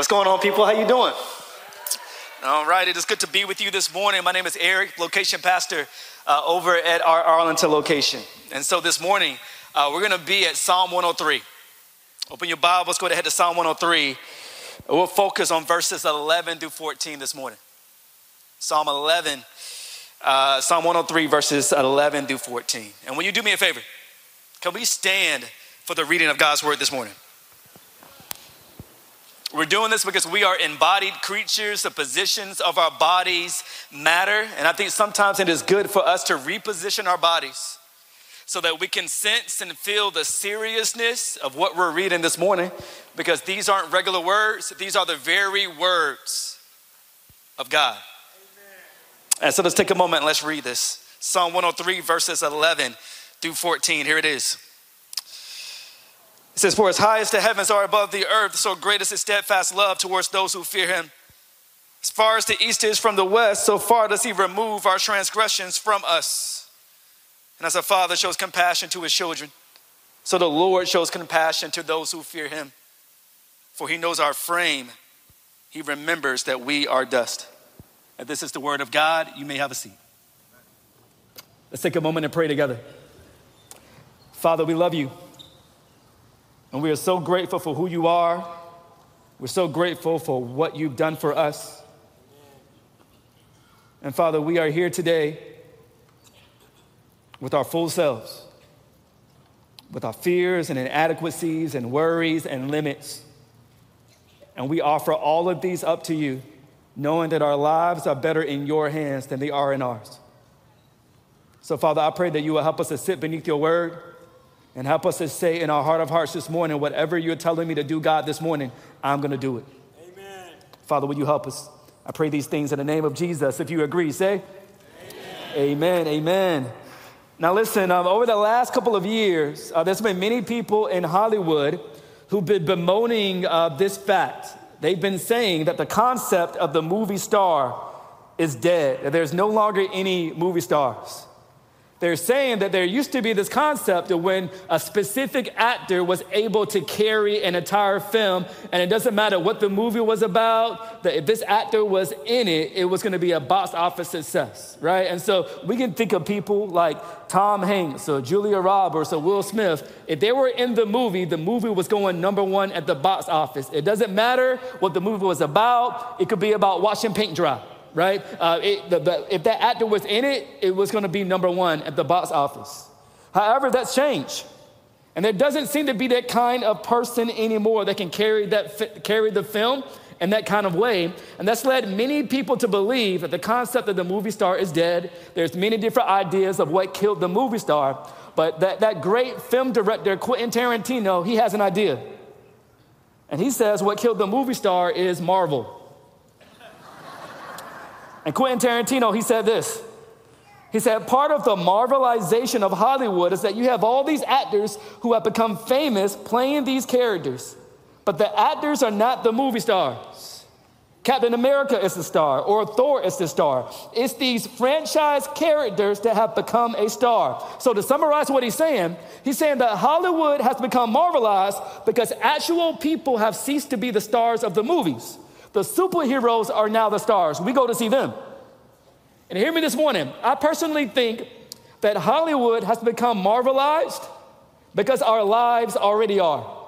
What's going on, people? How you doing? All right, it is good to be with you this morning. My name is Eric, location pastor uh, over at our Arlington location. And so this morning, uh, we're going to be at Psalm 103. Open your Bibles, go ahead to Psalm 103. We'll focus on verses 11 through 14 this morning. Psalm 11, uh, Psalm 103, verses 11 through 14. And when you do me a favor, can we stand for the reading of God's word this morning? We're doing this because we are embodied creatures. The positions of our bodies matter. And I think sometimes it is good for us to reposition our bodies so that we can sense and feel the seriousness of what we're reading this morning because these aren't regular words, these are the very words of God. Amen. And so let's take a moment and let's read this Psalm 103, verses 11 through 14. Here it is. Says, For as high as the heavens are above the earth, so great is his steadfast love towards those who fear him. As far as the east is from the west, so far does he remove our transgressions from us. And as a father shows compassion to his children, so the Lord shows compassion to those who fear him. For he knows our frame, he remembers that we are dust. And this is the word of God. You may have a seat. Let's take a moment and pray together. Father, we love you. And we are so grateful for who you are. We're so grateful for what you've done for us. And Father, we are here today with our full selves, with our fears and inadequacies and worries and limits. And we offer all of these up to you, knowing that our lives are better in your hands than they are in ours. So, Father, I pray that you will help us to sit beneath your word and help us to say in our heart of hearts this morning, whatever you're telling me to do, God, this morning, I'm going to do it. Amen. Father, will you help us? I pray these things in the name of Jesus. If you agree, say, Amen. Amen. Amen. Now, listen, um, over the last couple of years, uh, there's been many people in Hollywood who've been bemoaning uh, this fact. They've been saying that the concept of the movie star is dead, that there's no longer any movie stars. They're saying that there used to be this concept of when a specific actor was able to carry an entire film, and it doesn't matter what the movie was about, that if this actor was in it, it was gonna be a box office success, right? And so we can think of people like Tom Hanks or Julia Roberts or Will Smith. If they were in the movie, the movie was going number one at the box office. It doesn't matter what the movie was about, it could be about watching paint dry right? Uh, it, the, the, if that actor was in it, it was going to be number one at the box office. However, that's changed. And there doesn't seem to be that kind of person anymore that can carry, that, carry the film in that kind of way. And that's led many people to believe that the concept of the movie star is dead. There's many different ideas of what killed the movie star. But that, that great film director, Quentin Tarantino, he has an idea. And he says what killed the movie star is Marvel. And Quentin Tarantino, he said this. He said, part of the marvelization of Hollywood is that you have all these actors who have become famous playing these characters, but the actors are not the movie stars. Captain America is the star, or Thor is the star. It's these franchise characters that have become a star. So, to summarize what he's saying, he's saying that Hollywood has become marvelized because actual people have ceased to be the stars of the movies. The superheroes are now the stars. We go to see them. And hear me this morning. I personally think that Hollywood has become marvelized because our lives already are.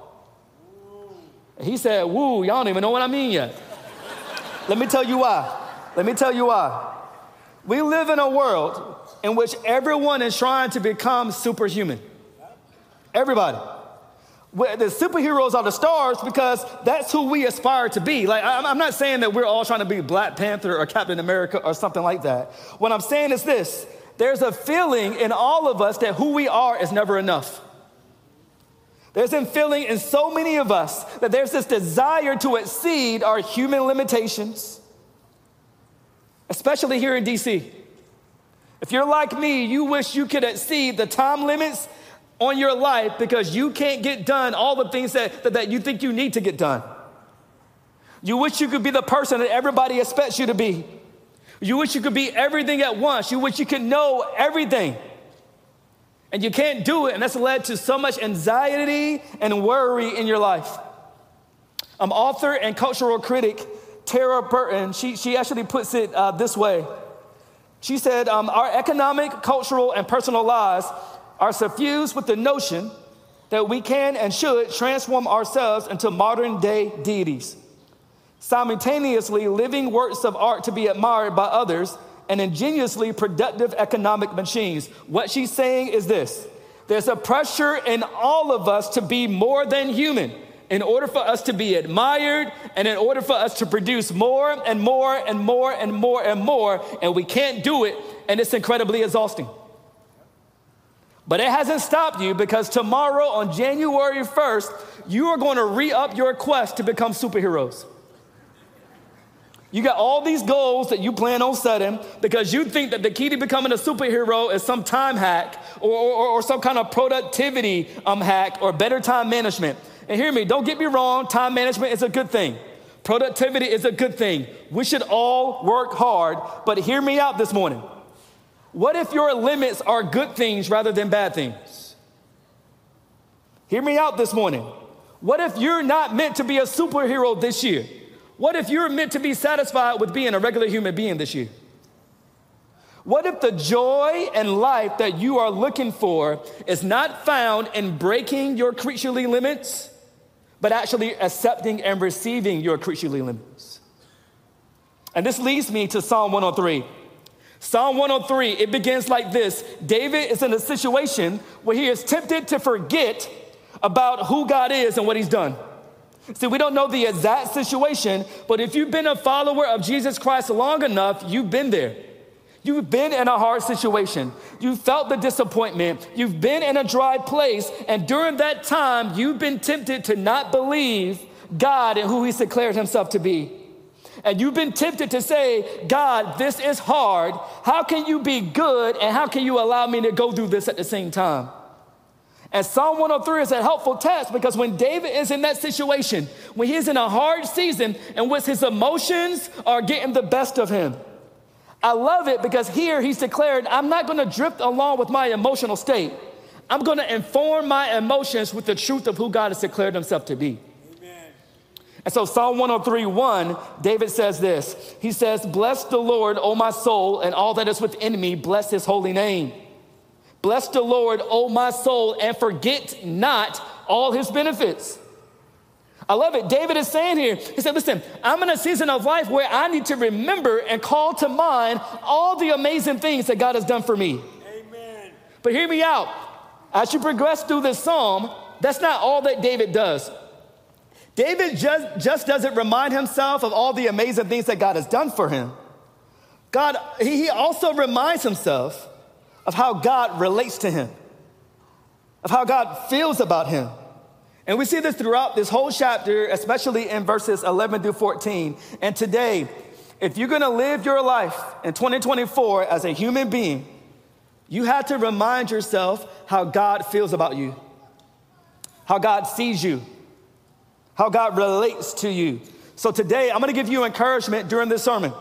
He said, Woo, y'all don't even know what I mean yet. Let me tell you why. Let me tell you why. We live in a world in which everyone is trying to become superhuman. Everybody the superheroes are the stars because that's who we aspire to be. Like, I'm not saying that we're all trying to be Black Panther or Captain America or something like that. What I'm saying is this there's a feeling in all of us that who we are is never enough. There's a feeling in so many of us that there's this desire to exceed our human limitations, especially here in DC. If you're like me, you wish you could exceed the time limits on your life because you can't get done all the things that, that, that you think you need to get done. You wish you could be the person that everybody expects you to be. You wish you could be everything at once. You wish you could know everything. And you can't do it, and that's led to so much anxiety and worry in your life. Um, author and cultural critic Tara Burton, she, she actually puts it uh, this way. She said, um, Our economic, cultural, and personal lives are suffused with the notion that we can and should transform ourselves into modern day deities, simultaneously living works of art to be admired by others and ingeniously productive economic machines. What she's saying is this there's a pressure in all of us to be more than human in order for us to be admired and in order for us to produce more and more and more and more and more, and we can't do it, and it's incredibly exhausting. But it hasn't stopped you because tomorrow on January 1st, you are going to re up your quest to become superheroes. You got all these goals that you plan on setting because you think that the key to becoming a superhero is some time hack or, or, or some kind of productivity um, hack or better time management. And hear me, don't get me wrong, time management is a good thing. Productivity is a good thing. We should all work hard, but hear me out this morning. What if your limits are good things rather than bad things? Hear me out this morning. What if you're not meant to be a superhero this year? What if you're meant to be satisfied with being a regular human being this year? What if the joy and life that you are looking for is not found in breaking your creaturely limits, but actually accepting and receiving your creaturely limits. And this leads me to Psalm 103. Psalm 103, it begins like this David is in a situation where he is tempted to forget about who God is and what he's done. See, we don't know the exact situation, but if you've been a follower of Jesus Christ long enough, you've been there. You've been in a hard situation. You felt the disappointment. You've been in a dry place. And during that time, you've been tempted to not believe God and who He's declared Himself to be. And you've been tempted to say, God, this is hard. How can you be good? And how can you allow me to go through this at the same time? And Psalm 103 is a helpful text because when David is in that situation, when he's in a hard season in which his emotions are getting the best of him, I love it because here he's declared, I'm not going to drift along with my emotional state. I'm going to inform my emotions with the truth of who God has declared himself to be. And so, Psalm 103 1, David says this He says, Bless the Lord, O my soul, and all that is within me, bless his holy name. Bless the Lord, O my soul, and forget not all his benefits I love it. David is saying here, he said, Listen, I'm in a season of life where I need to remember and call to mind all the amazing things that God has done for me. Amen. But hear me out. As you progress through this psalm, that's not all that David does. David just, just doesn't remind himself of all the amazing things that God has done for him. God, he also reminds himself of how God relates to him, of how God feels about him. And we see this throughout this whole chapter, especially in verses 11 through 14. And today, if you're gonna live your life in 2024 as a human being, you have to remind yourself how God feels about you, how God sees you, how God relates to you. So today, I'm gonna give you encouragement during this sermon.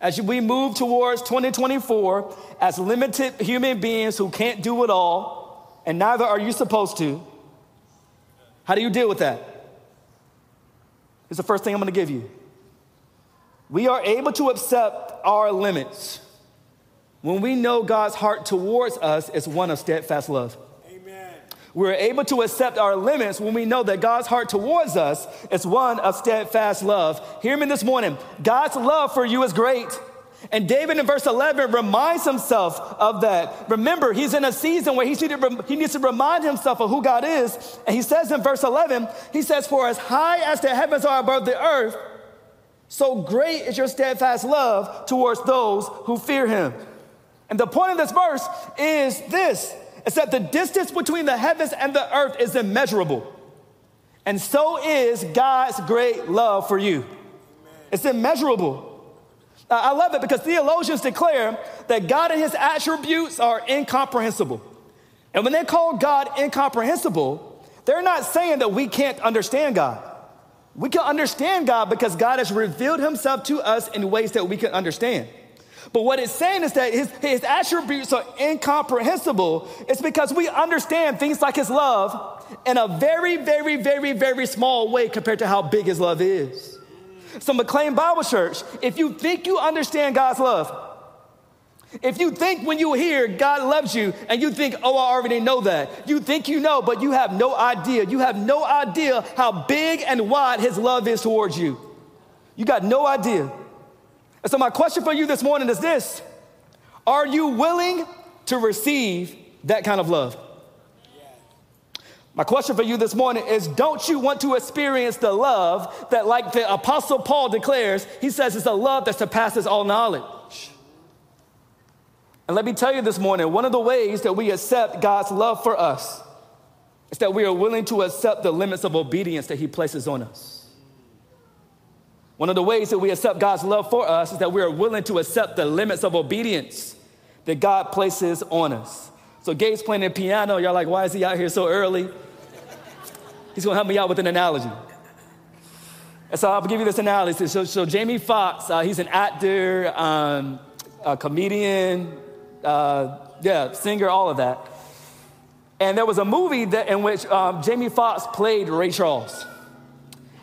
As we move towards 2024 as limited human beings who can't do it all, and neither are you supposed to. How do you deal with that? It's the first thing I'm to give you. We are able to accept our limits when we know God's heart towards us is one of steadfast love. We're able to accept our limits when we know that God's heart towards us is one of steadfast love. Hear me this morning. God's love for you is great. And David in verse 11 reminds himself of that. Remember, he's in a season where he needs to remind himself of who God is. And he says in verse 11, he says, For as high as the heavens are above the earth, so great is your steadfast love towards those who fear him. And the point of this verse is this is that the distance between the heavens and the earth is immeasurable. And so is God's great love for you. It's immeasurable. I love it because theologians declare that God and his attributes are incomprehensible. And when they call God incomprehensible, they're not saying that we can't understand God. We can understand God because God has revealed himself to us in ways that we can understand. But what it's saying is that his, his attributes are incomprehensible. It's because we understand things like his love in a very, very, very, very small way compared to how big his love is. So, McLean Bible Church, if you think you understand God's love, if you think when you hear God loves you and you think, oh, I already know that, you think you know, but you have no idea. You have no idea how big and wide His love is towards you. You got no idea. And so, my question for you this morning is this Are you willing to receive that kind of love? My question for you this morning is Don't you want to experience the love that, like the Apostle Paul declares, he says it's a love that surpasses all knowledge? And let me tell you this morning one of the ways that we accept God's love for us is that we are willing to accept the limits of obedience that he places on us. One of the ways that we accept God's love for us is that we are willing to accept the limits of obedience that God places on us. So Gabe's playing the piano. Y'all like, why is he out here so early? He's gonna help me out with an analogy. And so I'll give you this analogy. So, so Jamie Foxx, uh, he's an actor, um, a comedian, uh, yeah, singer, all of that. And there was a movie that, in which um, Jamie Foxx played Ray Charles.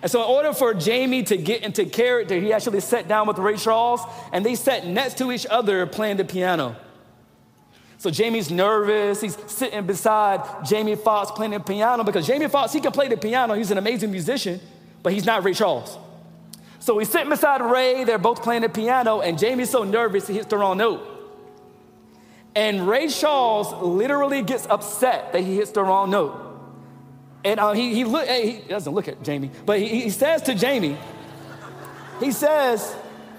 And so, in order for Jamie to get into character, he actually sat down with Ray Charles and they sat next to each other playing the piano. So Jamie's nervous. He's sitting beside Jamie Foxx playing the piano because Jamie Foxx, he can play the piano. He's an amazing musician, but he's not Ray Charles. So he's sitting beside Ray. They're both playing the piano, and Jamie's so nervous he hits the wrong note. And Ray Charles literally gets upset that he hits the wrong note. And uh, he, he, look, he doesn't look at Jamie, but he, he says to Jamie, he says,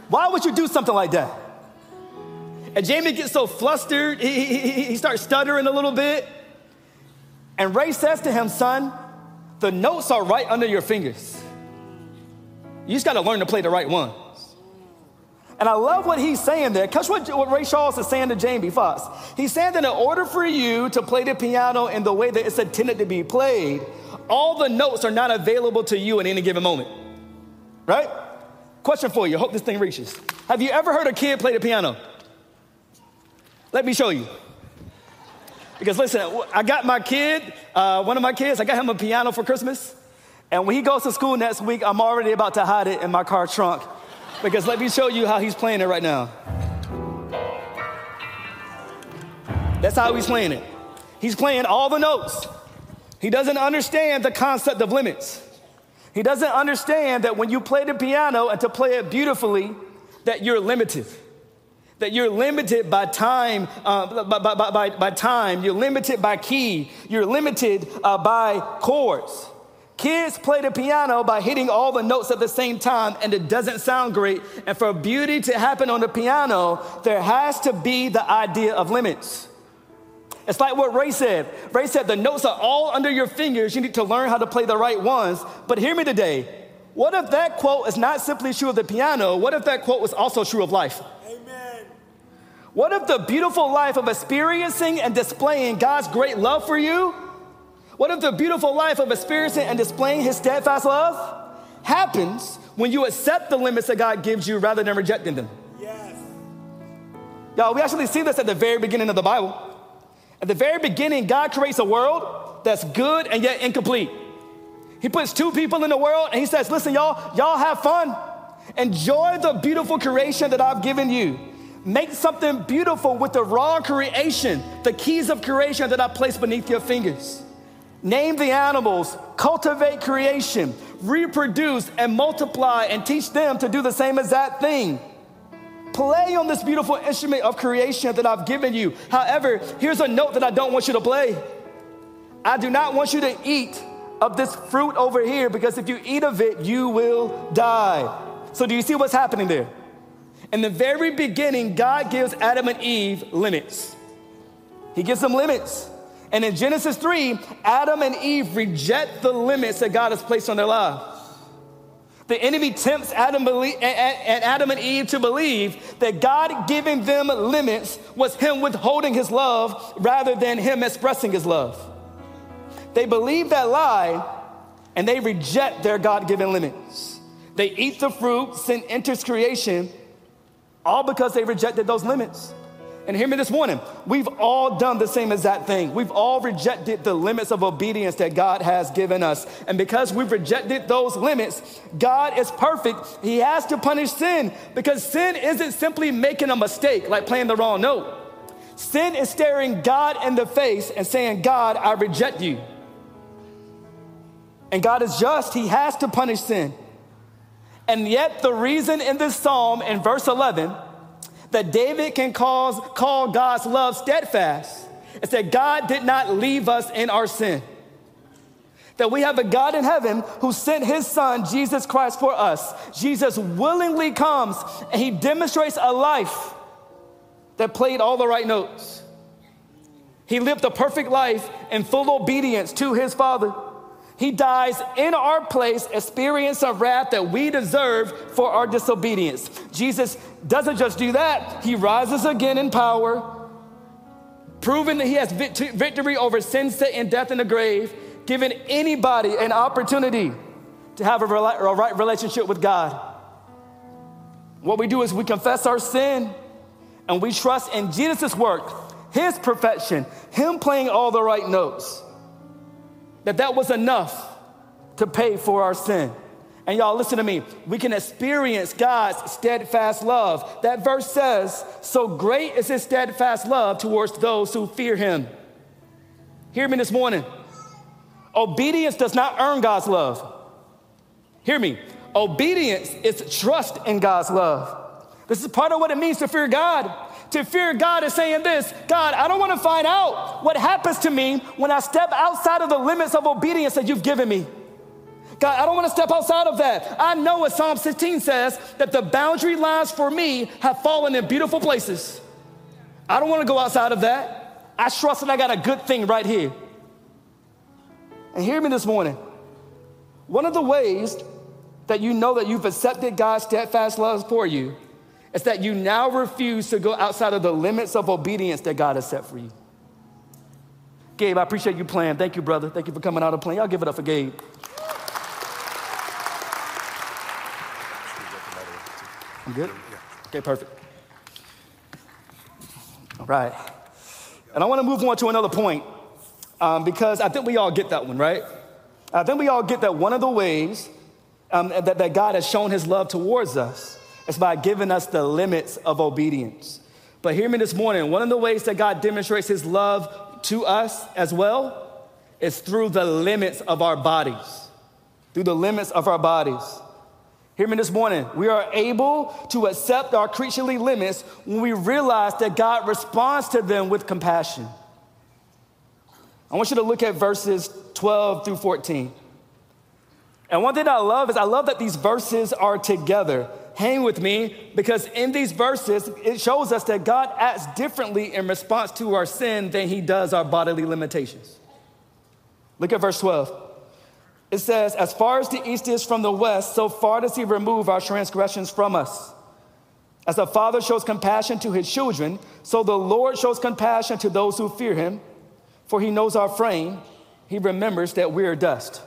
Why would you do something like that? And Jamie gets so flustered, he, he, he starts stuttering a little bit. And Ray says to him, Son, the notes are right under your fingers. You just got to learn to play the right ones. And I love what he's saying there. Catch what, what Ray Charles is saying to Jamie Foxx. He's saying that in order for you to play the piano in the way that it's intended to be played, all the notes are not available to you in any given moment. Right? Question for you. Hope this thing reaches. Have you ever heard a kid play the piano? Let me show you. Because listen, I got my kid, uh, one of my kids, I got him a piano for Christmas. And when he goes to school next week, I'm already about to hide it in my car trunk because let me show you how he's playing it right now. That's how he's playing it. He's playing all the notes. He doesn't understand the concept of limits. He doesn't understand that when you play the piano and to play it beautifully, that you're limited. That you're limited by time, uh, by, by, by, by, time. You're limited by key. You're limited uh, by chords. Kids play the piano by hitting all the notes at the same time, and it doesn't sound great. And for beauty to happen on the piano, there has to be the idea of limits. It's like what Ray said. Ray said, The notes are all under your fingers. You need to learn how to play the right ones. But hear me today. What if that quote is not simply true of the piano? What if that quote was also true of life? Amen. What if the beautiful life of experiencing and displaying God's great love for you what if the beautiful life of experiencing and displaying his steadfast love happens when you accept the limits that God gives you rather than rejecting them? Yes. Y'all, we actually see this at the very beginning of the Bible. At the very beginning, God creates a world that's good and yet incomplete. He puts two people in the world and he says, Listen, y'all, y'all have fun. Enjoy the beautiful creation that I've given you. Make something beautiful with the raw creation, the keys of creation that I placed beneath your fingers. Name the animals, cultivate creation, reproduce and multiply, and teach them to do the same exact thing. Play on this beautiful instrument of creation that I've given you. However, here's a note that I don't want you to play. I do not want you to eat of this fruit over here because if you eat of it, you will die. So, do you see what's happening there? In the very beginning, God gives Adam and Eve limits. He gives them limits. And in Genesis 3, Adam and Eve reject the limits that God has placed on their lives. The enemy tempts Adam and Adam and Eve to believe that God giving them limits was him withholding his love rather than him expressing his love. They believe that lie and they reject their God given limits. They eat the fruit, sin enters creation, all because they rejected those limits. And hear me this morning. We've all done the same exact thing. We've all rejected the limits of obedience that God has given us. And because we've rejected those limits, God is perfect. He has to punish sin because sin isn't simply making a mistake, like playing the wrong note. Sin is staring God in the face and saying, God, I reject you. And God is just, He has to punish sin. And yet, the reason in this psalm in verse 11 that David can cause, call God's love steadfast is that God did not leave us in our sin. That we have a God in heaven who sent his son, Jesus Christ, for us. Jesus willingly comes and he demonstrates a life that played all the right notes. He lived a perfect life in full obedience to his Father. He dies in our place, experience of wrath that we deserve for our disobedience. Jesus doesn't just do that, he rises again in power, proving that he has victory over sin, sin, and death in the grave, giving anybody an opportunity to have a right relationship with God. What we do is we confess our sin and we trust in Jesus' work, his perfection, him playing all the right notes that that was enough to pay for our sin. And y'all, listen to me. We can experience God's steadfast love. That verse says, So great is his steadfast love towards those who fear him. Hear me this morning. Obedience does not earn God's love. Hear me. Obedience is trust in God's love. This is part of what it means to fear God. To fear God is saying this God, I don't want to find out what happens to me when I step outside of the limits of obedience that you've given me. God, I don't want to step outside of that. I know what Psalm 16 says that the boundary lines for me have fallen in beautiful places. I don't want to go outside of that. I trust that I got a good thing right here. And hear me this morning. One of the ways that you know that you've accepted God's steadfast love for you it's that you now refuse to go outside of the limits of obedience that God has set for you. Gabe, I appreciate you playing. Thank you, brother. Thank you for coming out and playing. Y'all give it up for Gabe. I'm good? Okay, perfect. All right. And I want to move on to another point um, because I think we all get that one, right? I think we all get that one of the ways um, that, that God has shown his love towards us it's by giving us the limits of obedience. But hear me this morning one of the ways that God demonstrates his love to us as well is through the limits of our bodies. Through the limits of our bodies. Hear me this morning. We are able to accept our creaturely limits when we realize that God responds to them with compassion. I want you to look at verses 12 through 14. And one thing I love is I love that these verses are together hang with me because in these verses, it shows us that God acts differently in response to our sin than he does our bodily limitations. Look at verse 12. It says, As far as the east is from the west, so far does he remove our transgressions from us. As a father shows compassion to his children, so the Lord shows compassion to those who fear him, for he knows our frame. He remembers that we are dust.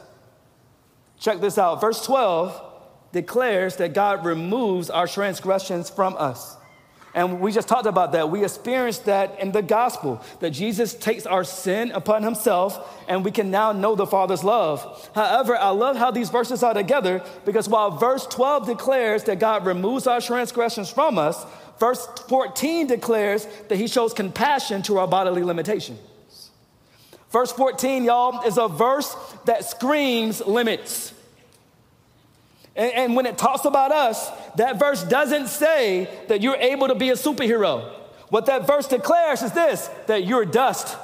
Check this out. Verse 12 declares that God removes our transgressions from us. And we just talked about that. We experienced that in the gospel, that Jesus takes our sin upon himself and we can now know the Father's love. However, I love how these verses are together because while verse 12 declares that God removes our transgressions from us, verse 14 declares that he shows compassion to our bodily limitations. Verse 14, y'all, is a verse that screams limits. And, and when it talks about us, that verse doesn't say that you're able to be a superhero. What that verse declares is this that you're dust.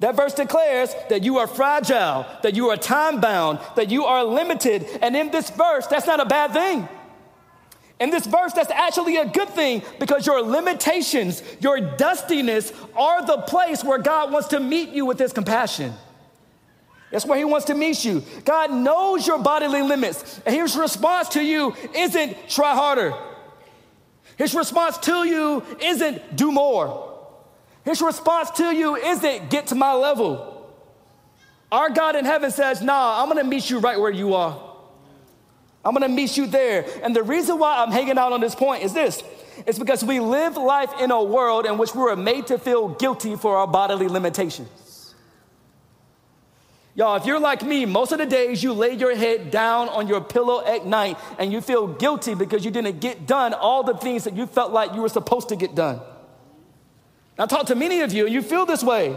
That verse declares that you are fragile, that you are time bound, that you are limited. And in this verse, that's not a bad thing. In this verse, that's actually a good thing because your limitations, your dustiness are the place where God wants to meet you with his compassion. That's where he wants to meet you. God knows your bodily limits. And his response to you isn't try harder. His response to you isn't do more. His response to you isn't get to my level. Our God in heaven says, Nah, I'm gonna meet you right where you are. I'm gonna meet you there. And the reason why I'm hanging out on this point is this It's because we live life in a world in which we were made to feel guilty for our bodily limitations. Y'all, if you're like me, most of the days you lay your head down on your pillow at night and you feel guilty because you didn't get done all the things that you felt like you were supposed to get done. I talk to many of you and you feel this way.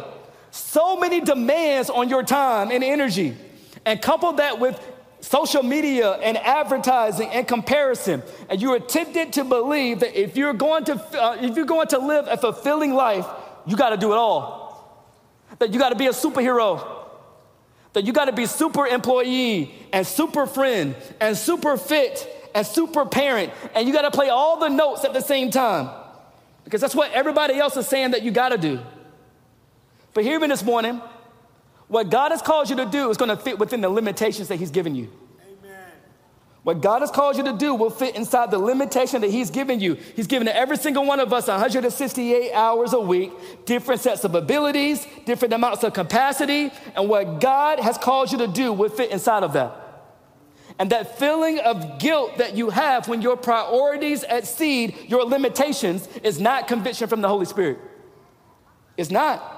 So many demands on your time and energy. And couple that with social media and advertising and comparison, and you are tempted to believe that if you're going to, uh, if you're going to live a fulfilling life, you got to do it all. That you got to be a superhero. That you got to be super employee and super friend and super fit and super parent, and you got to play all the notes at the same time. Because that's what everybody else is saying that you got to do. But hear me this morning. What God has called you to do is to fit within the limitations that He's given you. What God has called you to do will fit inside the limitation that He's given you. He's given every single one of us 168 hours a week, different sets of abilities, different amounts of capacity, and what God has called you to do will fit inside of that. And that feeling of guilt that you have when your priorities exceed your limitations is not conviction from the Holy Spirit. It's not.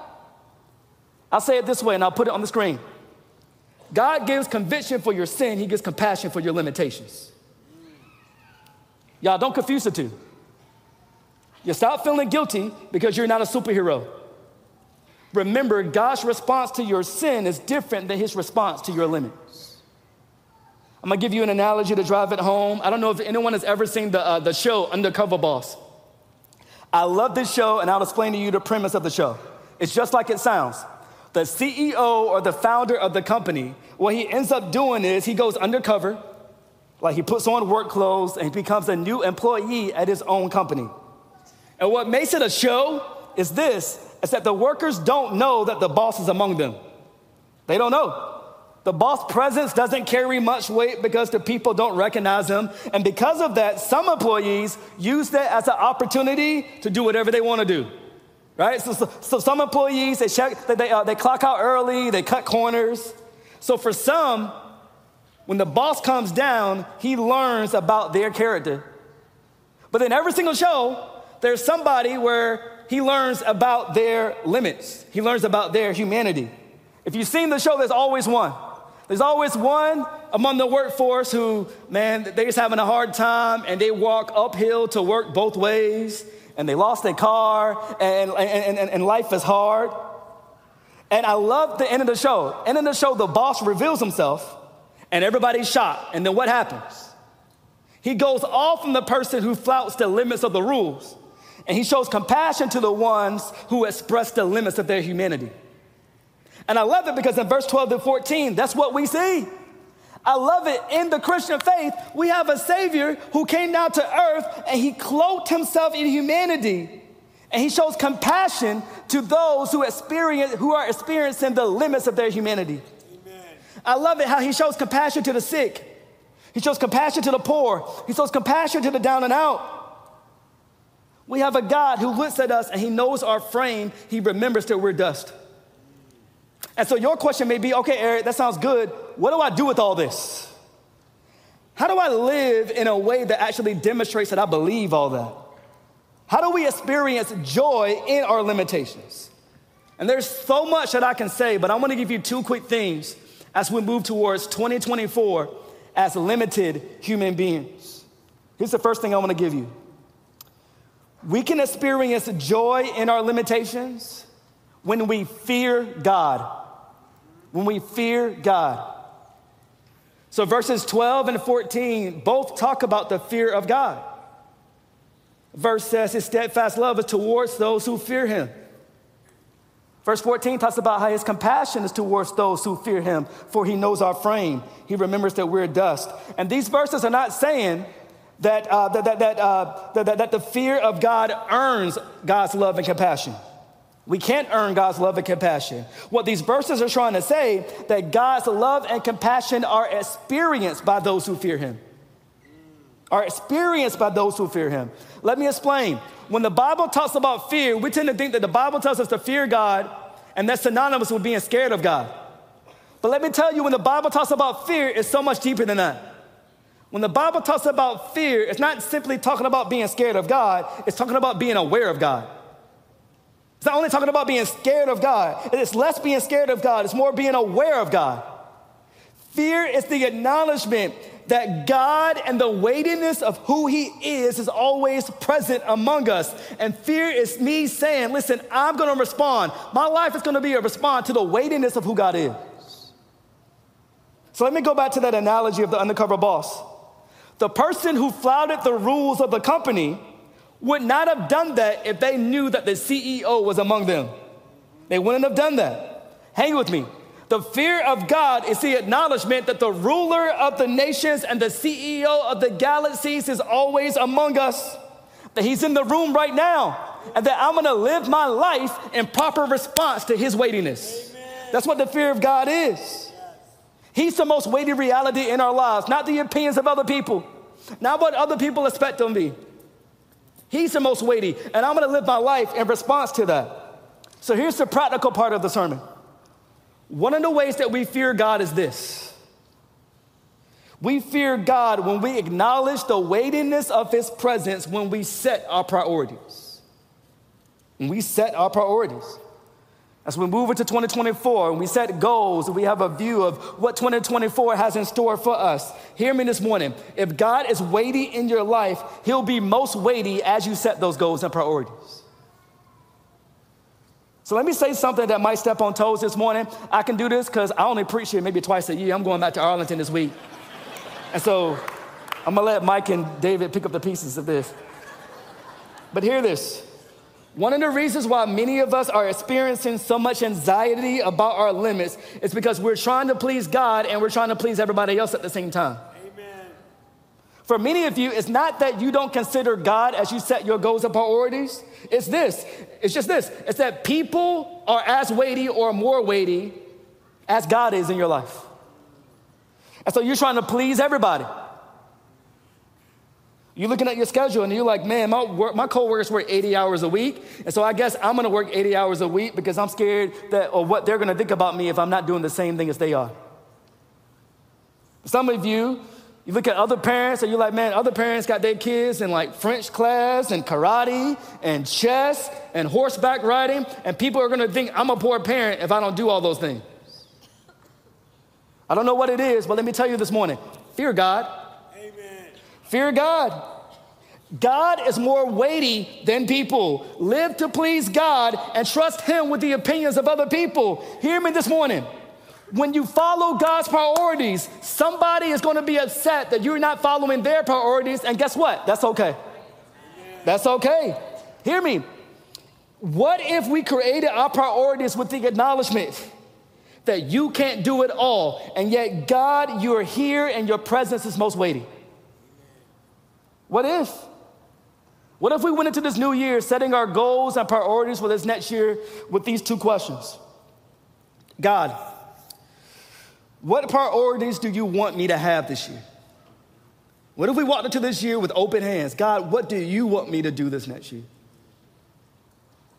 I'll say it this way and I'll put it on the screen. God gives conviction for your sin, He gives compassion for your limitations. Y'all don't confuse the two. You stop feeling guilty because you're not a superhero. Remember, God's response to your sin is different than His response to your limits. I'm gonna give you an analogy to drive it home. I don't know if anyone has ever seen the, uh, the show Undercover Boss. I love this show, and I'll explain to you the premise of the show. It's just like it sounds the CEO or the founder of the company, what he ends up doing is he goes undercover, like he puts on work clothes and he becomes a new employee at his own company. And what makes it a show is this is that the workers don't know that the boss is among them. They don't know. The boss presence doesn't carry much weight because the people don't recognize him. And because of that, some employees use that as an opportunity to do whatever they want to do right? So, so, so some employees, they, check, they, they, uh, they clock out early, they cut corners. So for some, when the boss comes down, he learns about their character. But in every single show, there's somebody where he learns about their limits. He learns about their humanity. If you've seen the show, there's always one. There's always one among the workforce who, man, they're just having a hard time and they walk uphill to work both ways and they lost their car, and, and, and, and life is hard. And I love the end of the show. End of the show, the boss reveals himself, and everybody's shocked. And then what happens? He goes off from the person who flouts the limits of the rules, and he shows compassion to the ones who express the limits of their humanity. And I love it because in verse 12 to 14, that's what we see. I love it. In the Christian faith, we have a Savior who came down to earth and he cloaked himself in humanity. And he shows compassion to those who, experience, who are experiencing the limits of their humanity. Amen. I love it how he shows compassion to the sick. He shows compassion to the poor. He shows compassion to the down and out. We have a God who looks at us and he knows our frame. He remembers that we're dust. And so your question may be okay, Eric, that sounds good. What do I do with all this? How do I live in a way that actually demonstrates that I believe all that? How do we experience joy in our limitations? And there's so much that I can say, but I want to give you two quick things as we move towards 2024 as limited human beings. Here's the first thing I want to give you we can experience joy in our limitations when we fear God when we fear God. So verses 12 and 14 both talk about the fear of God. Verse says his steadfast love is towards those who fear him. Verse 14 talks about how his compassion is towards those who fear him, for he knows our frame. He remembers that we're dust. And these verses are not saying that, uh, that, that, that, uh, that, that the fear of God earns God's love and compassion. We can't earn God's love and compassion. What these verses are trying to say that God's love and compassion are experienced by those who fear him. Are experienced by those who fear him. Let me explain. When the Bible talks about fear, we tend to think that the Bible tells us to fear God, and that's synonymous with being scared of God. But let me tell you, when the Bible talks about fear, it's so much deeper than that. When the Bible talks about fear, it's not simply talking about being scared of God, it's talking about being aware of God. It's not only talking about being scared of God, it's less being scared of God, it's more being aware of God. Fear is the acknowledgement that God and the weightiness of who He is is always present among us. And fear is me saying, listen, I'm gonna respond. My life is gonna be a response to the weightiness of who God is. So let me go back to that analogy of the undercover boss. The person who flouted the rules of the company would not have done that if they knew that the CEO was among them. They wouldn't have done that. Hang with me. The fear of God is the acknowledgement that the ruler of the nations and the CEO of the galaxies is always among us, that he's in the room right now, and that I'm gonna live my life in proper response to his weightiness. Amen. That's what the fear of God is. He's the most weighty reality in our lives, not the opinions of other people, not what other people expect of me. He's the most weighty, and I'm gonna live my life in response to that. So here's the practical part of the sermon. One of the ways that we fear God is this we fear God when we acknowledge the weightiness of His presence when we set our priorities. When we set our priorities. As we move into 2024 and we set goals we have a view of what 2024 has in store for us, hear me this morning. If God is weighty in your life, He'll be most weighty as you set those goals and priorities. So let me say something that might step on toes this morning. I can do this because I only preach here maybe twice a year. I'm going back to Arlington this week. And so I'm gonna let Mike and David pick up the pieces of this. But hear this. One of the reasons why many of us are experiencing so much anxiety about our limits is because we're trying to please God and we're trying to please everybody else at the same time. Amen. For many of you, it's not that you don't consider God as you set your goals and priorities. It's this. It's just this. It's that people are as weighty or more weighty as God is in your life. And so you're trying to please everybody. You're looking at your schedule and you're like, man, my, work, my coworkers work 80 hours a week. And so I guess I'm gonna work 80 hours a week because I'm scared that, or what they're gonna think about me if I'm not doing the same thing as they are. Some of you, you look at other parents and you're like, man, other parents got their kids in like French class and karate and chess and horseback riding, and people are gonna think I'm a poor parent if I don't do all those things. I don't know what it is, but let me tell you this morning fear God. Fear God. God is more weighty than people. Live to please God and trust Him with the opinions of other people. Hear me this morning. When you follow God's priorities, somebody is going to be upset that you're not following their priorities, and guess what? That's okay. That's okay. Hear me. What if we created our priorities with the acknowledgement that you can't do it all, and yet, God, you're here and your presence is most weighty? What if? What if we went into this new year setting our goals and priorities for this next year with these two questions? God, what priorities do you want me to have this year? What if we walked into this year with open hands? God, what do you want me to do this next year?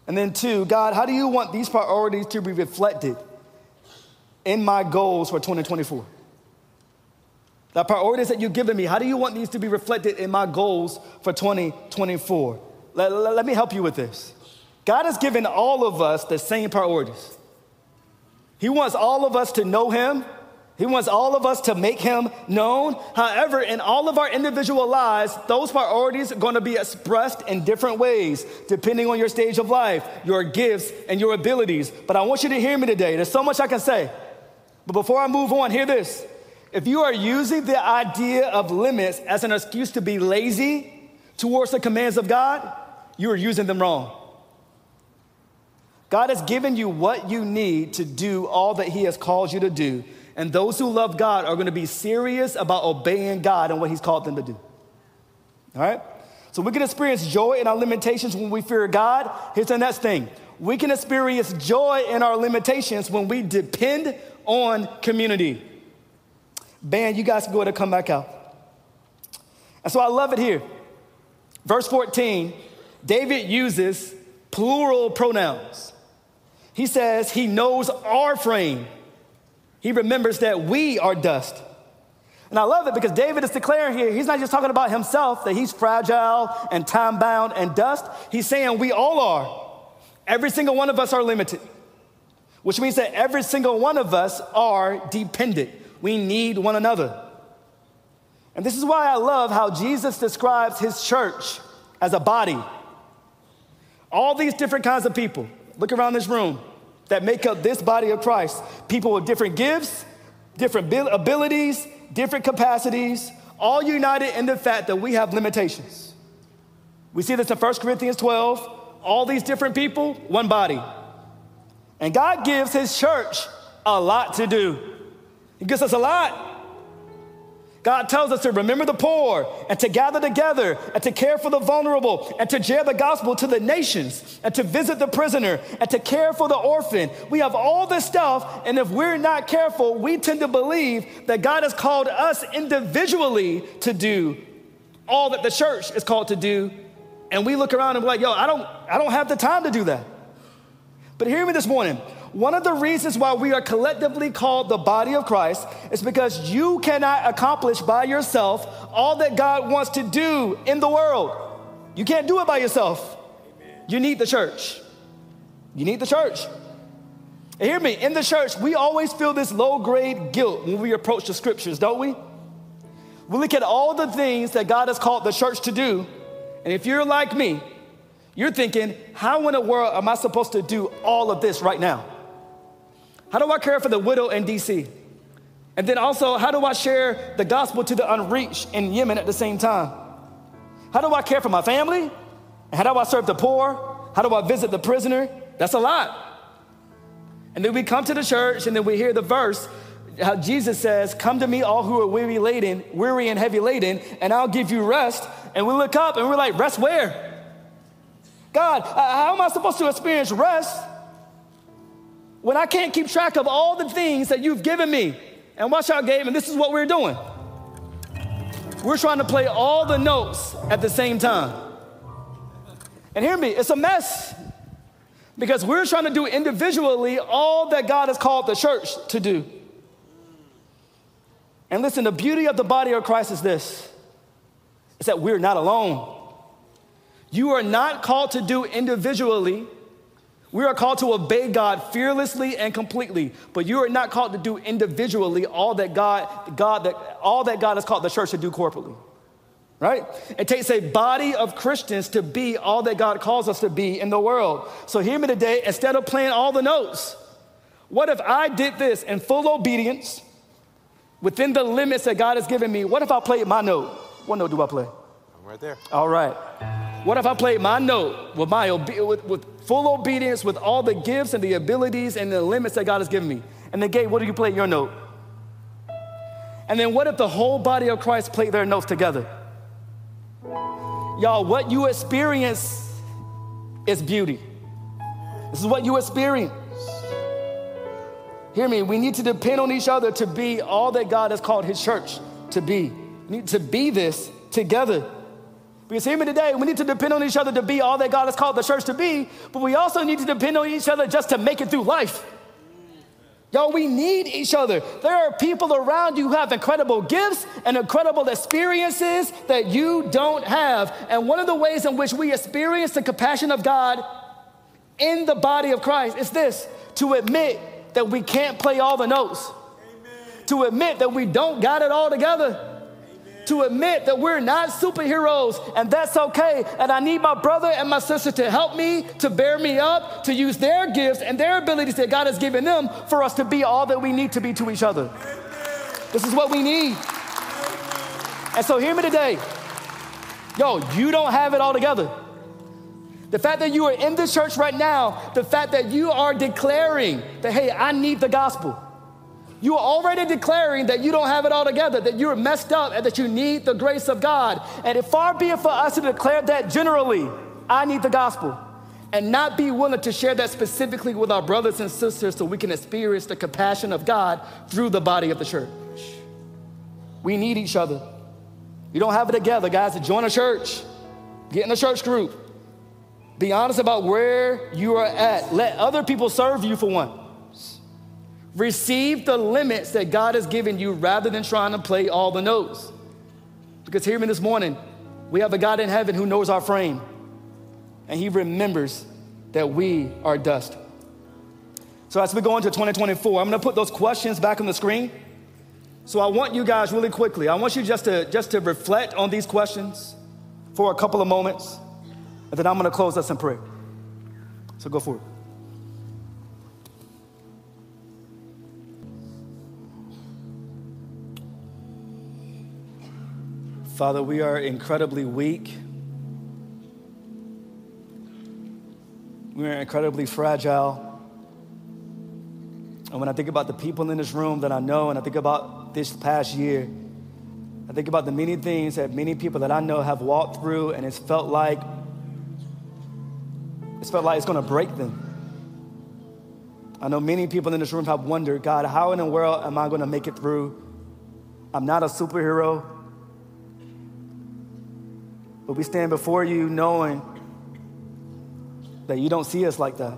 And then, two, God, how do you want these priorities to be reflected in my goals for 2024? The priorities that you've given me, how do you want these to be reflected in my goals for 2024? Let, let, let me help you with this. God has given all of us the same priorities. He wants all of us to know Him. He wants all of us to make Him known. However, in all of our individual lives, those priorities are going to be expressed in different ways, depending on your stage of life, your gifts, and your abilities. But I want you to hear me today. There's so much I can say. But before I move on, hear this. If you are using the idea of limits as an excuse to be lazy towards the commands of God, you are using them wrong. God has given you what you need to do all that He has called you to do. And those who love God are going to be serious about obeying God and what He's called them to do. All right? So we can experience joy in our limitations when we fear God. Here's the next thing we can experience joy in our limitations when we depend on community. Band, you guys can go ahead and come back out. And so I love it here. Verse 14, David uses plural pronouns. He says he knows our frame. He remembers that we are dust. And I love it because David is declaring here, he's not just talking about himself, that he's fragile and time bound and dust. He's saying we all are. Every single one of us are limited, which means that every single one of us are dependent. We need one another. And this is why I love how Jesus describes his church as a body. All these different kinds of people, look around this room, that make up this body of Christ. People with different gifts, different abilities, different capacities, all united in the fact that we have limitations. We see this in 1 Corinthians 12. All these different people, one body. And God gives His church a lot to do. He gives us a lot. God tells us to remember the poor and to gather together and to care for the vulnerable and to share the gospel to the nations and to visit the prisoner and to care for the orphan. We have all this stuff, and if we're not careful, we tend to believe that God has called us individually to do all that the church is called to do. And we look around and we're like, yo, I don't, I don't have the time to do that. But hear me this morning. One of the reasons why we are collectively called the body of Christ is because you cannot accomplish by yourself all that God wants to do in the world. You can't do it by yourself. You need the church. You need the church. And hear me, in the church, we always feel this low grade guilt when we approach the scriptures, don't we? We look at all the things that God has called the church to do, and if you're like me, you're thinking, how in the world am I supposed to do all of this right now? How do I care for the widow in DC? And then also, how do I share the gospel to the unreached in Yemen at the same time? How do I care for my family? And how do I serve the poor? How do I visit the prisoner? That's a lot. And then we come to the church and then we hear the verse how Jesus says, Come to me, all who are weary laden, weary and heavy laden, and I'll give you rest. And we look up and we're like, Rest where? God, uh, how am I supposed to experience rest when I can't keep track of all the things that you've given me. And watch out, Gabe, and this is what we're doing. We're trying to play all the notes at the same time. And hear me, it's a mess because we're trying to do individually all that God has called the church to do. And listen, the beauty of the body of Christ is this is that we're not alone. You are not called to do individually we are called to obey God fearlessly and completely, but you are not called to do individually all that God, God that all that God has called the church to do corporately. Right? It takes a body of Christians to be all that God calls us to be in the world. So hear me today, instead of playing all the notes, what if I did this in full obedience within the limits that God has given me? What if I played my note? What note do I play? I'm right there. All right. What if I played my note with, my, with, with full obedience, with all the gifts and the abilities and the limits that God has given me? And then, Gabe, what do you play your note? And then, what if the whole body of Christ played their notes together? Y'all, what you experience is beauty. This is what you experience. Hear me, we need to depend on each other to be all that God has called His church to be. We need to be this together. Because hear me today, we need to depend on each other to be all that God has called the church to be, but we also need to depend on each other just to make it through life. Y'all, we need each other. There are people around you who have incredible gifts and incredible experiences that you don't have. And one of the ways in which we experience the compassion of God in the body of Christ is this to admit that we can't play all the notes, Amen. to admit that we don't got it all together to admit that we're not superheroes and that's okay. And I need my brother and my sister to help me, to bear me up, to use their gifts and their abilities that God has given them for us to be all that we need to be to each other. This is what we need. And so, hear me today. Yo, you don't have it all together. The fact that you are in this church right now, the fact that you are declaring that, hey, I need the gospel. You are already declaring that you don't have it all together, that you're messed up, and that you need the grace of God. And it far be it for us to declare that generally, I need the gospel, and not be willing to share that specifically with our brothers and sisters so we can experience the compassion of God through the body of the church. We need each other. You don't have it together, guys, join a church, get in a church group. Be honest about where you are at. Let other people serve you for one. Receive the limits that God has given you rather than trying to play all the notes. Because hear me this morning, we have a God in heaven who knows our frame, and He remembers that we are dust. So as we go into 2024, I'm gonna put those questions back on the screen. So I want you guys really quickly, I want you just to just to reflect on these questions for a couple of moments, and then I'm gonna close us in prayer. So go for it. Father, we are incredibly weak. We are incredibly fragile. And when I think about the people in this room that I know, and I think about this past year, I think about the many things that many people that I know have walked through, and it's felt like it's felt like it's going to break them. I know many people in this room have wondered, God, how in the world am I going to make it through? I'm not a superhero. But we stand before you knowing that you don't see us like that.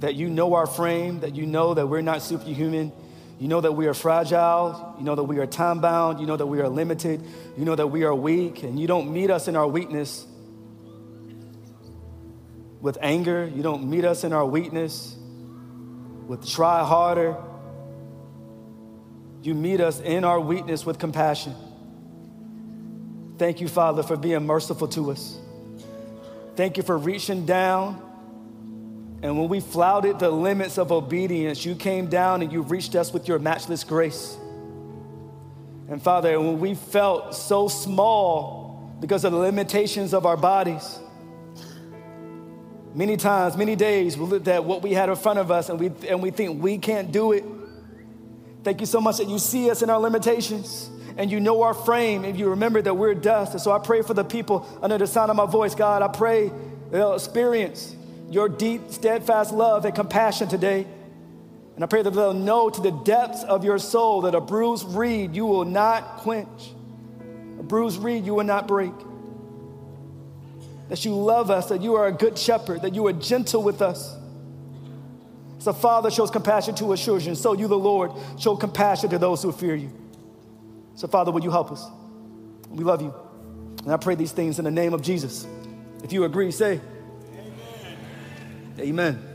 That you know our frame, that you know that we're not superhuman. You know that we are fragile. You know that we are time bound. You know that we are limited. You know that we are weak. And you don't meet us in our weakness with anger. You don't meet us in our weakness with try harder. You meet us in our weakness with compassion. Thank you, Father, for being merciful to us. Thank you for reaching down. And when we flouted the limits of obedience, you came down and you reached us with your matchless grace. And Father, when we felt so small because of the limitations of our bodies, many times, many days, we looked at what we had in front of us and we, and we think we can't do it. Thank you so much that you see us in our limitations and you know our frame and you remember that we're dust. And so I pray for the people under the sound of my voice, God. I pray they'll experience your deep, steadfast love and compassion today. And I pray that they'll know to the depths of your soul that a bruised reed you will not quench, a bruised reed you will not break. That you love us, that you are a good shepherd, that you are gentle with us. As the Father shows compassion to his children, so you, the Lord, show compassion to those who fear you. So, Father, will you help us? We love you. And I pray these things in the name of Jesus. If you agree, say, Amen. Amen.